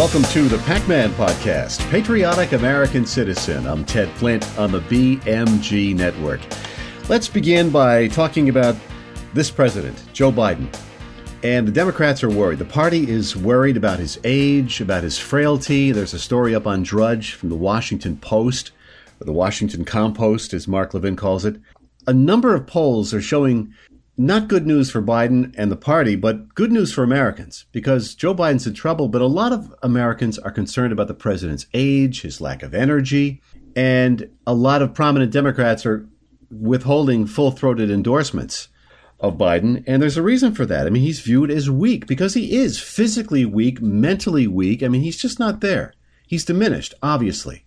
Welcome to the Pac Man Podcast, Patriotic American Citizen. I'm Ted Flint on the BMG Network. Let's begin by talking about this president, Joe Biden. And the Democrats are worried. The party is worried about his age, about his frailty. There's a story up on Drudge from the Washington Post, or the Washington Compost, as Mark Levin calls it. A number of polls are showing not good news for Biden and the party, but good news for Americans because Joe Biden's in trouble, but a lot of Americans are concerned about the president's age, his lack of energy, and a lot of prominent Democrats are withholding full throated endorsements of Biden. And there's a reason for that. I mean, he's viewed as weak because he is physically weak, mentally weak. I mean, he's just not there. He's diminished, obviously.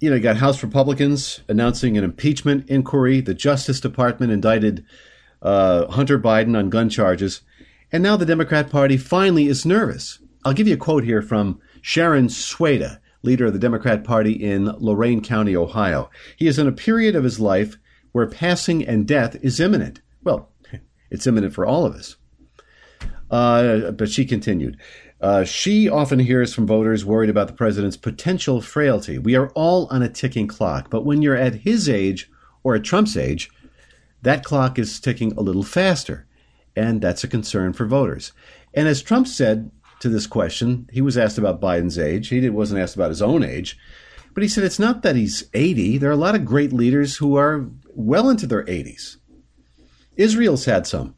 You know, you got House Republicans announcing an impeachment inquiry. The Justice Department indicted uh, Hunter Biden on gun charges. And now the Democrat Party finally is nervous. I'll give you a quote here from Sharon Sweda, leader of the Democrat Party in Lorain County, Ohio. He is in a period of his life where passing and death is imminent. Well, it's imminent for all of us. Uh, but she continued. Uh, she often hears from voters worried about the president's potential frailty. We are all on a ticking clock, but when you're at his age or at Trump's age, that clock is ticking a little faster. And that's a concern for voters. And as Trump said to this question, he was asked about Biden's age. He wasn't asked about his own age. But he said it's not that he's 80. There are a lot of great leaders who are well into their 80s. Israel's had some.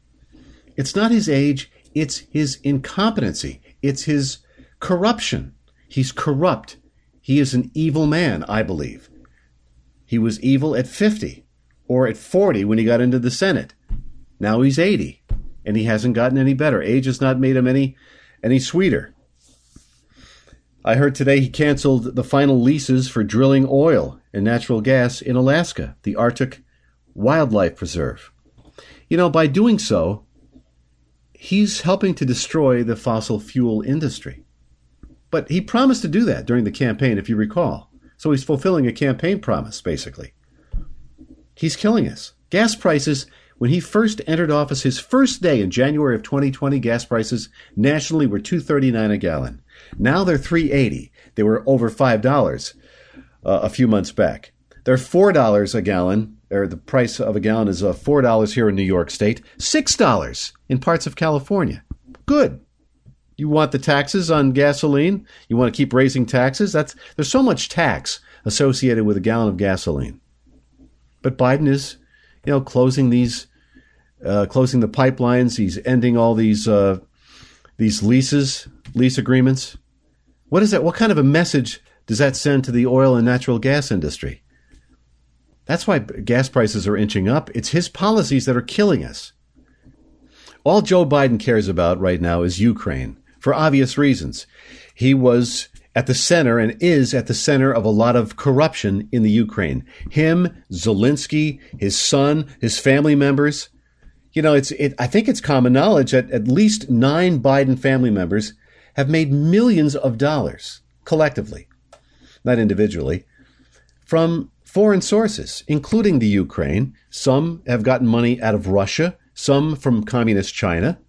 It's not his age, it's his incompetency, it's his corruption. He's corrupt. He is an evil man, I believe. He was evil at 50 or at 40 when he got into the Senate. Now he's 80 and he hasn't gotten any better. Age has not made him any any sweeter. I heard today he canceled the final leases for drilling oil and natural gas in Alaska, the Arctic Wildlife Preserve. You know, by doing so, he's helping to destroy the fossil fuel industry. But he promised to do that during the campaign, if you recall. So he's fulfilling a campaign promise, basically. He's killing us. Gas prices, when he first entered office, his first day in January of 2020, gas prices nationally were 239 a gallon. Now they're 380. They were over $5 uh, a few months back. They're $4 a gallon, or the price of a gallon is uh, $4 here in New York State, $6 in parts of California. Good. You want the taxes on gasoline? You want to keep raising taxes? That's there's so much tax associated with a gallon of gasoline. But Biden is, you know, closing these, uh, closing the pipelines. He's ending all these uh, these leases, lease agreements. What is that? What kind of a message does that send to the oil and natural gas industry? That's why gas prices are inching up. It's his policies that are killing us. All Joe Biden cares about right now is Ukraine for obvious reasons. He was at the center and is at the center of a lot of corruption in the Ukraine. Him, Zelensky, his son, his family members. You know, it's it, I think it's common knowledge that at least nine Biden family members have made millions of dollars collectively, not individually, from foreign sources, including the Ukraine. Some have gotten money out of Russia, some from communist China.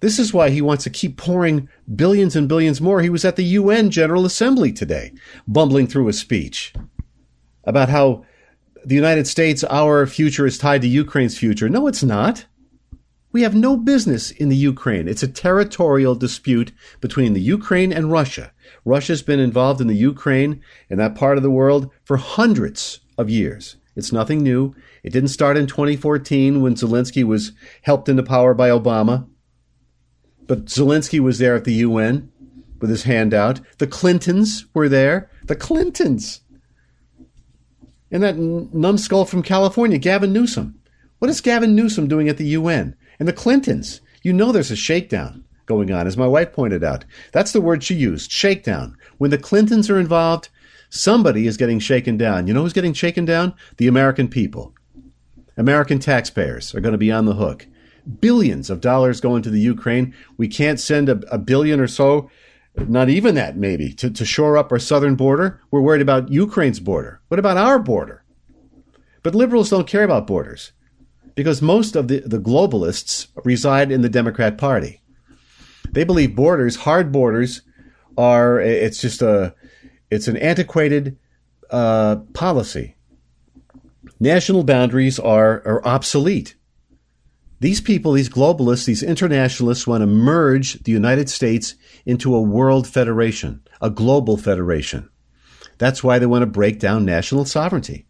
This is why he wants to keep pouring billions and billions more. He was at the UN General Assembly today, bumbling through a speech about how the United States, our future is tied to Ukraine's future. No, it's not. We have no business in the Ukraine. It's a territorial dispute between the Ukraine and Russia. Russia's been involved in the Ukraine and that part of the world for hundreds of years. It's nothing new. It didn't start in 2014 when Zelensky was helped into power by Obama. But Zelensky was there at the UN with his hand out. The Clintons were there. The Clintons. And that numbskull from California, Gavin Newsom. What is Gavin Newsom doing at the UN? And the Clintons. You know there's a shakedown going on, as my wife pointed out. That's the word she used shakedown. When the Clintons are involved, somebody is getting shaken down. You know who's getting shaken down? The American people. American taxpayers are going to be on the hook billions of dollars going to the Ukraine. We can't send a, a billion or so, not even that maybe, to, to shore up our southern border. We're worried about Ukraine's border. What about our border? But liberals don't care about borders because most of the, the globalists reside in the Democrat Party. They believe borders, hard borders, are it's just a it's an antiquated uh, policy. National boundaries are are obsolete. These people, these globalists, these internationalists want to merge the United States into a world federation, a global federation. That's why they want to break down national sovereignty.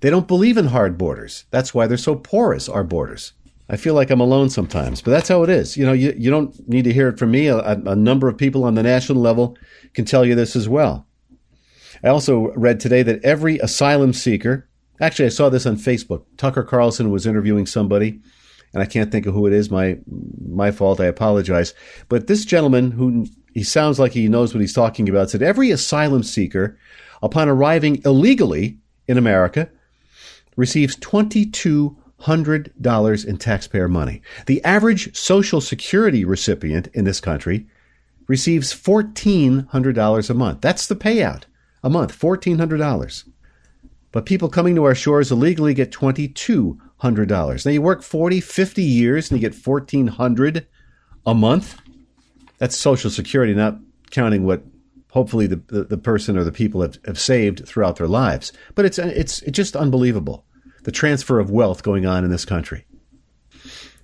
They don't believe in hard borders. That's why they're so porous, our borders. I feel like I'm alone sometimes, but that's how it is. You know, you, you don't need to hear it from me. A, a number of people on the national level can tell you this as well. I also read today that every asylum seeker, actually, I saw this on Facebook. Tucker Carlson was interviewing somebody and I can't think of who it is. My my fault. I apologize. But this gentleman, who he sounds like he knows what he's talking about, said every asylum seeker, upon arriving illegally in America, receives twenty two hundred dollars in taxpayer money. The average Social Security recipient in this country receives fourteen hundred dollars a month. That's the payout a month, fourteen hundred dollars. But people coming to our shores illegally get twenty two hundred dollars. Now you work 40, 50 years and you get fourteen hundred a month. That's Social Security, not counting what hopefully the, the, the, person or the people have, have saved throughout their lives. But it's it's it's just unbelievable the transfer of wealth going on in this country.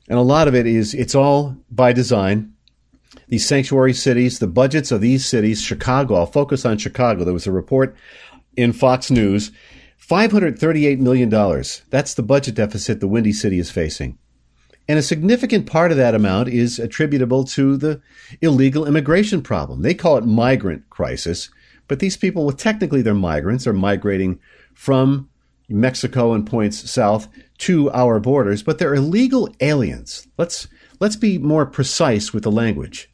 And a lot of it is it's all by design. These sanctuary cities, the budgets of these cities, Chicago, I'll focus on Chicago. There was a report in Fox News $538 million. That's the budget deficit the Windy City is facing. And a significant part of that amount is attributable to the illegal immigration problem. They call it migrant crisis, but these people, well, technically they're migrants, are migrating from Mexico and points south to our borders, but they're illegal aliens. Let's let's be more precise with the language.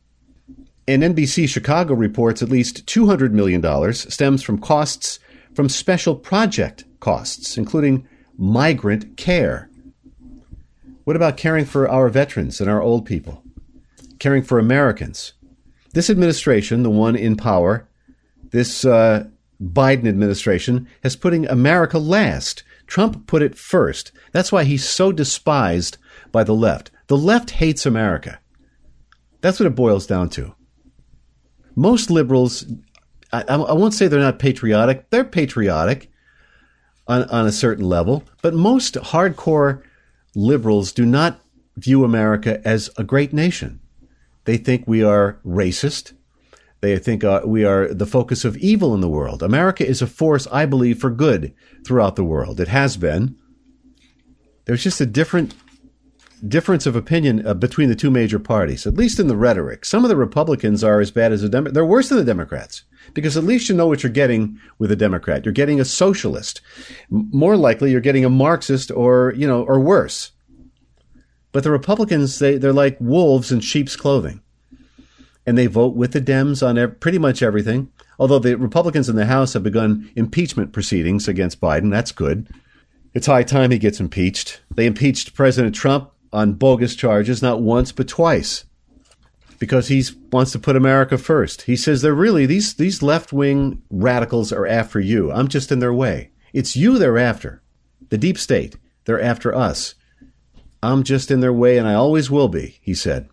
And NBC Chicago reports at least $200 million stems from costs from special project costs, including migrant care. What about caring for our veterans and our old people? Caring for Americans? This administration, the one in power, this uh, Biden administration, has putting America last. Trump put it first. That's why he's so despised by the left. The left hates America. That's what it boils down to. Most liberals I, I won't say they're not patriotic. They're patriotic on, on a certain level, but most hardcore liberals do not view America as a great nation. They think we are racist. They think uh, we are the focus of evil in the world. America is a force, I believe, for good throughout the world. It has been. There's just a different difference of opinion uh, between the two major parties, at least in the rhetoric. Some of the Republicans are as bad as the Dem- they're worse than the Democrats because at least you know what you're getting with a Democrat. You're getting a socialist. More likely, you're getting a Marxist or, you know, or worse. But the Republicans, they, they're like wolves in sheep's clothing. And they vote with the Dems on ev- pretty much everything. Although the Republicans in the House have begun impeachment proceedings against Biden. That's good. It's high time he gets impeached. They impeached President Trump on bogus charges, not once, but twice because he wants to put America first. He says they're really these these left wing radicals are after you. I'm just in their way. It's you they're after. The deep state. They're after us. I'm just in their way, and I always will be. He said.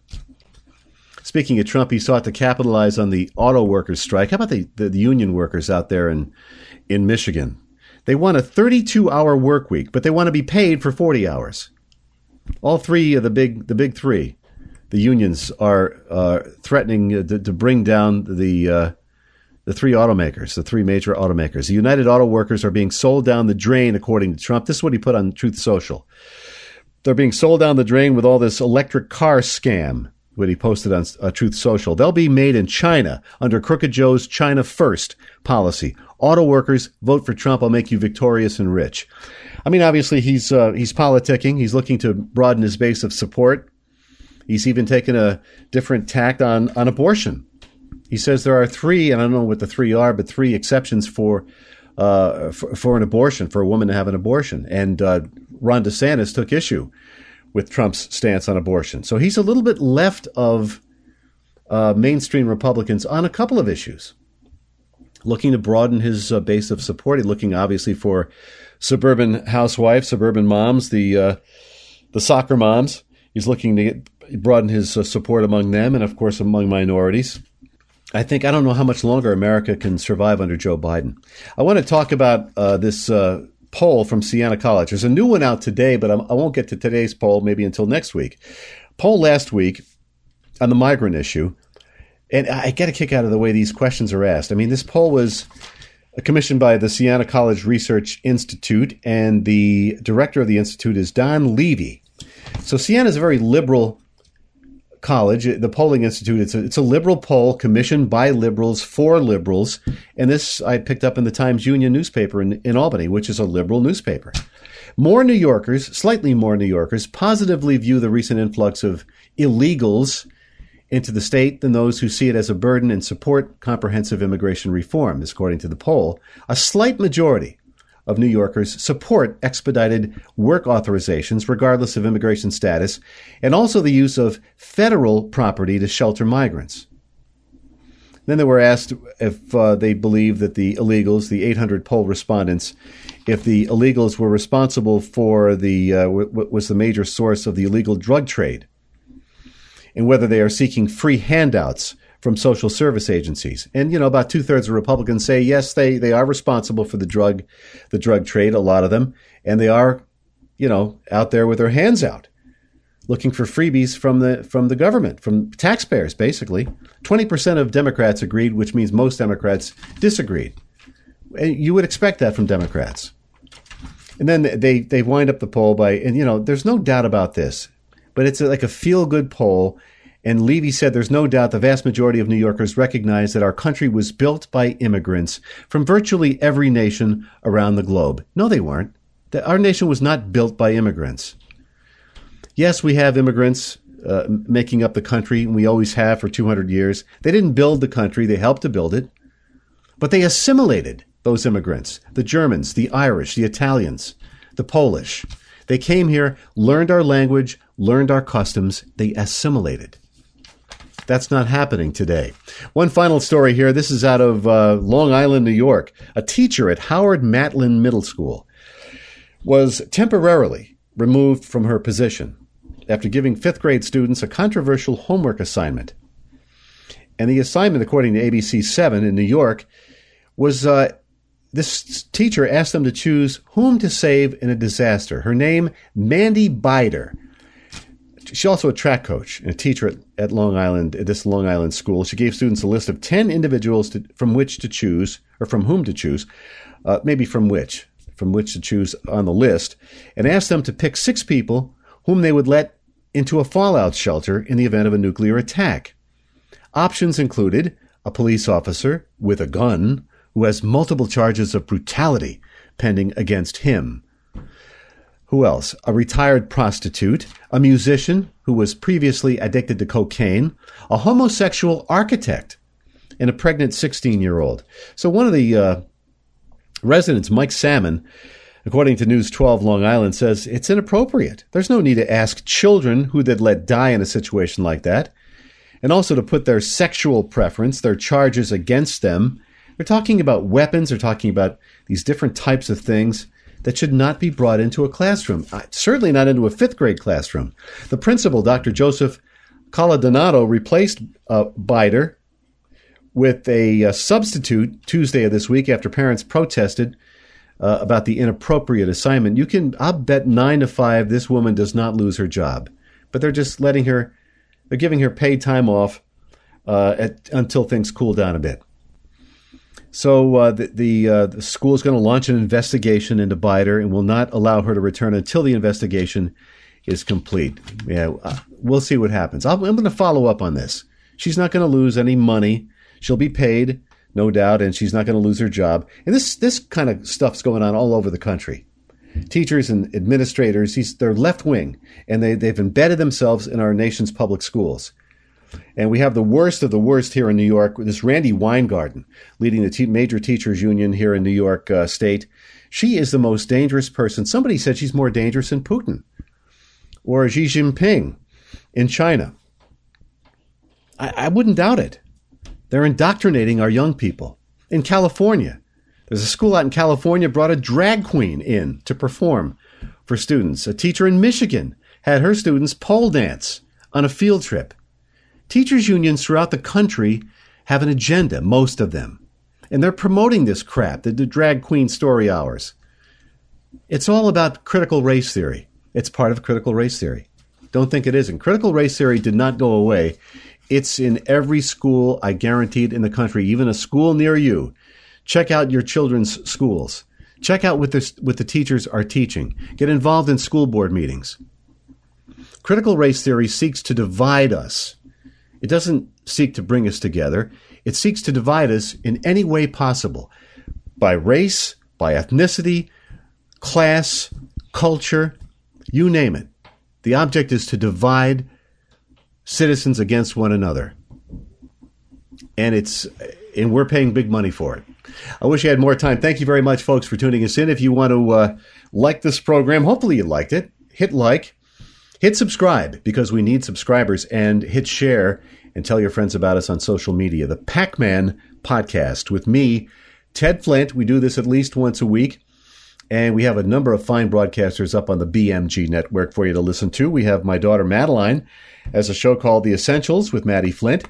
Speaking of Trump, he sought to capitalize on the auto workers strike. How about the, the, the union workers out there in in Michigan? They want a 32 hour work week, but they want to be paid for 40 hours. All three of the big the big three the unions are uh, threatening to, to, bring down the uh, the three automakers, the three major automakers. The United Auto Workers are being sold down the drain, according to Trump. This is what he put on Truth Social. They're being sold down the drain with all this electric car scam. What he posted on uh, Truth Social. They'll be made in China under Crooked Joe's China First policy. Auto workers vote for Trump. I'll make you victorious and rich. I mean, obviously he's uh, he's politicking. He's looking to broaden his base of support. He's even taken a different tact on, on abortion. He says there are three, and I don't know what the three are, but three exceptions for uh, for, for, an abortion, for a woman to have an abortion. And uh, Ron DeSantis took issue with Trump's stance on abortion. So he's a little bit left of uh, mainstream Republicans on a couple of issues, looking to broaden his uh, base of support. He's looking obviously for suburban housewives, suburban moms, the uh, the soccer moms. He's looking to get broaden his uh, support among them and, of course, among minorities. I think I don't know how much longer America can survive under Joe Biden. I want to talk about uh, this uh, poll from Siena College. There's a new one out today, but I'm, I will not get to today's poll maybe until next week. Poll last week on the migrant issue, and I get a kick out of the way these questions are asked. I mean, this poll was uh, commissioned by the Siena College Research Institute, and the director of the institute is Don Levy. So Siena is a very liberal college, uh, the polling institute. It's a, it's a liberal poll commissioned by liberals for liberals, and this I picked up in the Times Union newspaper in, in Albany, which is a liberal newspaper. More New Yorkers, slightly more New Yorkers, positively view the recent influx of illegals into the state than those who see it as a burden and support comprehensive immigration reform, according to the poll. A slight majority of New Yorkers support expedited work authorizations, regardless of immigration status, and also the use of federal property to shelter migrants. Then they were asked if uh, they believe that the illegals, the 800 poll respondents, if the illegals were responsible for the uh, w- was the major source of the illegal drug trade, and whether they are seeking free handouts from social service agencies. And you know, about two thirds of Republicans say yes, they they are responsible for the drug, the drug trade. A lot of them, and they are, you know, out there with their hands out, looking for freebies from the from the government, from taxpayers, basically. Twenty percent of Democrats agreed, which means most Democrats disagreed. And you would expect that from Democrats. And then they they wind up the poll by, and you know, there's no doubt about this, but it's like a feel good poll and Levy said there's no doubt the vast majority of New Yorkers recognize that our country was built by immigrants from virtually every nation around the globe. No, they weren't. That our nation was not built by immigrants. Yes, we have immigrants uh, making up the country, and we always have for 200 years. They didn't build the country, they helped to build it. But they assimilated those immigrants the Germans, the Irish, the Italians, the Polish. They came here, learned our language, learned our customs, they assimilated. That's not happening today. One final story here. This is out of uh, Long Island, New York. A teacher at Howard Matlin Middle School was temporarily removed from her position after giving fifth grade students a controversial homework assignment. And the assignment, according to ABC 7 in New York, was uh, this teacher asked them to choose whom to save in a disaster. Her name, Mandy Bider she's also a track coach and a teacher at, at Long Island, at this Long Island school. She gave students a list of 10 individuals to, from which to choose, or from whom to choose, uh, maybe from which, from which to choose on the list, and asked them to pick six people whom they would let into a fallout shelter in the event of a nuclear attack. Options included a police officer with a gun who has multiple charges of brutality pending against him who else? A retired prostitute, a musician who was previously addicted to cocaine, a homosexual architect, and a pregnant 16 year old. So one of the uh, residents, Mike Salmon, according to News 12 Long Island, says it's inappropriate. There's no need to ask children who they'd let die in a situation like that, and also to put their sexual preference, their charges against them. They're talking about weapons, they're talking about these different types of things that should not be brought into a classroom, uh, certainly not into a fifth grade classroom. The principal, Dr. Joseph Coladonato, replaced uh, Bider with a, a, uh, substitute Tuesday of this week after parents protested uh, about the inappropriate assignment. You can, I'll bet nine to five, this woman does not lose her job, but they're just letting her, they're giving her paid time off uh, at, until things cool down a bit. So uh, the the, uh, the, school is going to launch an investigation into Bider and will not allow her to return until the investigation is complete. Yeah, uh, we'll see what happens. i am going to follow up on this. She's not going to lose any money. She'll be paid, no doubt, and she's not going to lose her job. And this this kind of stuff's going on all over the country. Teachers and administrators, they're left wing, and they, they've embedded themselves in our nation's public schools. And we have the worst of the worst here in New York. This Randi Weingarten, leading the major teachers union here in New York uh, State. She is the most dangerous person. Somebody said she's more dangerous than Putin or Xi Jinping in China. I, I wouldn't doubt it. They're indoctrinating our young people. In California, there's a school out in California brought a drag queen in to perform for students. A teacher in Michigan had her students pole dance on a field trip. Teachers' unions throughout the country have an agenda, most of them. And they're promoting this crap, the, the drag queen story hours. It's all about critical race theory. It's part of critical race theory. Don't think it isn't. Critical race theory did not go away. It's in every school, I guarantee it, in the country, even a school near you. Check out your children's schools. Check out what what the teachers are teaching. Get involved in school board meetings. Critical race theory seeks to divide us. It doesn't seek to bring us together. It seeks to divide us in any way possible by race, by ethnicity, class, culture, you name it. The object is to divide citizens against one another. And it's and we're paying big money for it. I wish I had more time. Thank you very much, folks, for tuning us in. If you want to uh, like this program, hopefully you liked it. Hit like, hit subscribe because we need subscribers, and hit share and tell your friends about us on social media. The Pac Man Podcast with me, Ted Flint. We do this at least once a week. And we have a number of fine broadcasters up on the BMG network for you to listen to. We have my daughter Madeline as a show called The Essentials with Maddie Flint.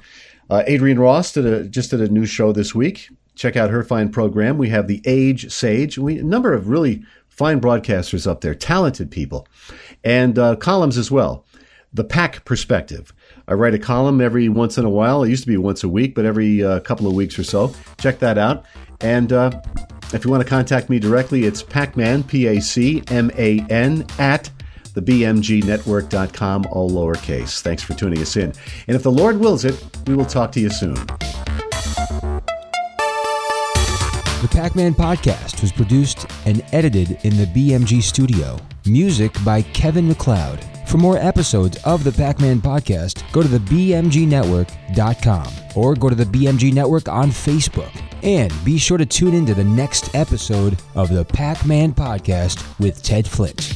Uh, Adrienne Ross did a, just did a new show this week. Check out her fine program. We have the Age Sage. We a number of really fine broadcasters up there, talented people, and uh, columns as well. The Pac Perspective. I write a column every once in a while. It used to be once a week, but every uh, couple of weeks or so. Check that out. And uh, if you want to contact me directly, it's Pacman, P A C M A N, at thebmgnetwork.com, all lowercase. Thanks for tuning us in. And if the Lord wills it, we will talk to you soon. The Pac Man podcast was produced and edited in the BMG studio. Music by Kevin MacLeod. For more episodes of the Pac Man podcast, go to the BMGnetwork.com or go to the BMG Network on Facebook. And be sure to tune in to the next episode of the Pac Man podcast with Ted Flint.